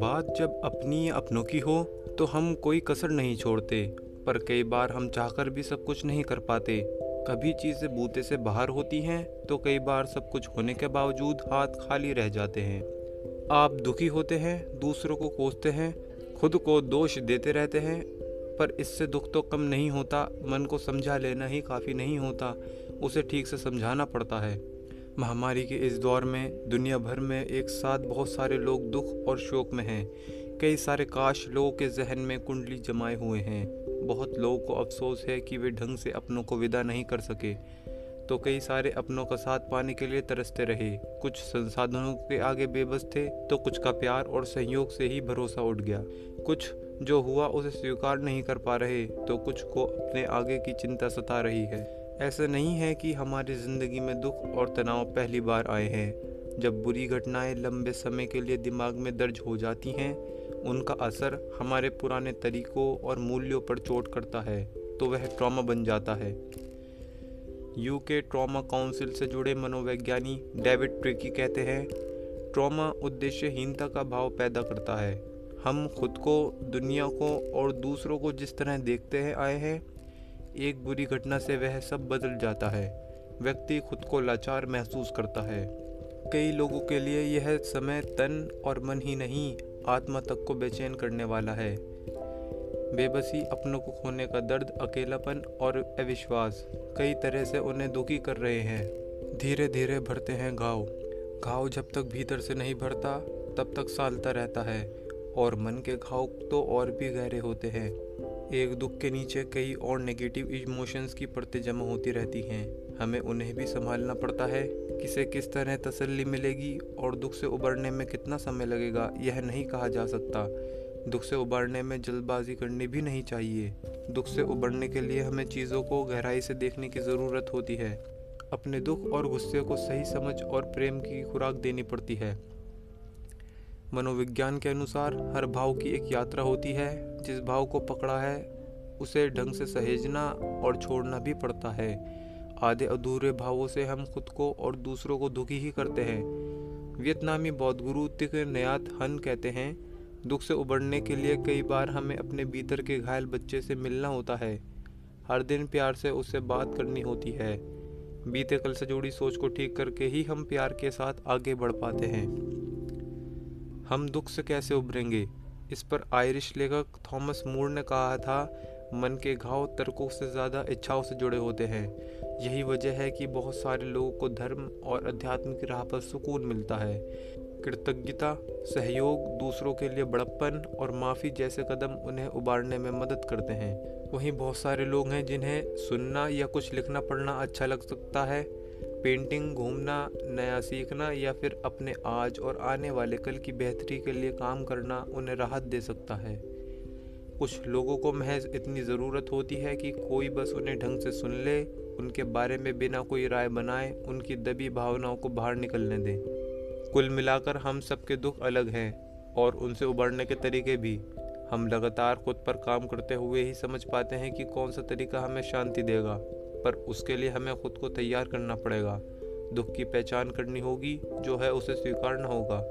बात जब अपनी या अपनों की हो तो हम कोई कसर नहीं छोड़ते, पर कई बार हम चाहकर भी सब कुछ नहीं कर पाते। कभी चीज़ें बूते से बाहर होती हैं तो कई बार सब कुछ होने के बावजूद हाथ खाली रह जाते हैं। आप दुखी होते हैं, दूसरों को कोसते हैं, खुद को दोष देते रहते हैं, पर इससे दुख तो कम नहीं होता, मन को समझा लेना ही काफ़ी नहीं होता, उसे ठीक से समझाना पड़ता है। महामारी के इस दौर में, दुनिया भर में एक साथ बहुत सारे लोग दुख और शोक में हैं। कई सारे काश लोगों के जहन में कुंडली जमाए हुए हैं। बहुत लोगों को अफसोस है कि वे ढंग से अपनों को विदा नहीं कर सके। तो कई सारे अपनों का साथ पाने के लिए तरसते रहे। कुछ संसाधनों के आगे बेबस थे तो कुछ का प्यार और सहयोग से ही भरोसा उठ गया। कुछ जो हुआ उसे स्वीकार नहीं कर पा रहे तो कुछ को अपने आगे की चिंता सता रही है। ऐसा नहीं है कि हमारी ज़िंदगी में दुख और तनाव पहली बार आए हैं। जब बुरी घटनाएँ लंबे समय के लिए दिमाग में दर्ज हो जाती हैं, उनका असर हमारे पुराने तरीकों और मूल्यों पर चोट करता है तो वह ट्रॉमा बन जाता है। यूके ट्रॉमा काउंसिल से जुड़े मनोवैज्ञानी डेविड ट्रिकी कहते हैं, ट्रॉमा उद्देश्यहीनता का भाव पैदा करता है। हम खुद को, दुनिया को और दूसरों को जिस तरह देखते हैं, आए हैं एक बुरी घटना से वह सब बदल जाता है। व्यक्ति खुद को लाचार महसूस करता है। कई लोगों के लिए यह समय तन और मन ही नहीं, आत्मा तक को बेचैन करने वाला है। बेबसी अपनों को खोने का दर्द, अकेलापन और अविश्वास, कई तरह से उन्हें दुखी कर रहे हैं। धीरे धीरे भरते हैं घाव। घाव जब तक भीतर से नहीं भरता, तब तक सालता रहता है और मन के घाव तो और भी गहरे होते हैं। एक दुख के नीचे कई और नेगेटिव इमोशंस की परतें जमा होती रहती हैं। हमें उन्हें भी संभालना पड़ता है, किसे किस तरह तसल्ली मिलेगी और दुख से उबरने में कितना समय लगेगा, यह नहीं कहा जा सकता। दुख से उबरने में जल्दबाजी करनी भी नहीं चाहिए। दुख से उबरने के लिए हमें चीज़ों को गहराई से देखने की ज़रूरत होती है। अपने दुख और गुस्से को सही समझ और प्रेम की खुराक देनी पड़ती है। मनोविज्ञान के अनुसार हर भाव की एक यात्रा होती है। जिस भाव को पकड़ा है, उसे ढंग से सहेजना और छोड़ना भी पड़ता है। आधे अधूरे भावों से हम खुद को और दूसरों को दुखी ही करते हैं। वियतनामी बौद्ध गुरु तिक नयात हन कहते हैं, दुख से उबरने के लिए कई बार हमें अपने भीतर के घायल बच्चे से मिलना होता है। हर दिन प्यार से उससे बात करनी होती है। बीते कल से जुड़ी सोच को ठीक करके ही हम प्यार के साथ आगे बढ़ पाते हैं। हम दुख से कैसे उभरेंगे? इस पर आयरिश लेखक थॉमस मूर ने कहा था, मन के घाव तर्कों से ज़्यादा इच्छाओं से जुड़े होते हैं। यही वजह है कि बहुत सारे लोगों को धर्म और अध्यात्म की राह पर सुकून मिलता है। कृतज्ञता, सहयोग, दूसरों के लिए बड़प्पन और माफ़ी जैसे कदम उन्हें उबारने में मदद करते हैं। वहीं बहुत सारे लोग हैं जिन्हें सुनना या कुछ लिखना पढ़ना अच्छा लग सकता है। पेंटिंग घूमना, नया सीखना या फिर अपने आज और आने वाले कल की बेहतरी के लिए काम करना उन्हें राहत दे सकता है। कुछ लोगों को महज इतनी ज़रूरत होती है कि कोई बस उन्हें ढंग से सुन ले, उनके बारे में बिना कोई राय बनाए उनकी दबी भावनाओं को बाहर निकलने दें। कुल मिलाकर हम सबके दुख अलग हैं और उनसे उबरने के तरीके भी। हम लगातार खुद पर काम करते हुए ही समझ पाते हैं कि कौन सा तरीका हमें शांति देगा। पर उसके लिए हमें खुद को तैयार करना पड़ेगा। दुख की पहचान करनी होगी, जो है उसे स्वीकारना होगा।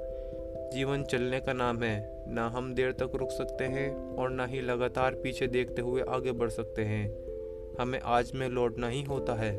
जीवन चलने का नाम है। ना हम देर तक रुक सकते हैं और ना ही लगातार पीछे देखते हुए आगे बढ़ सकते हैं। हमें आज में लौटना ही होता है।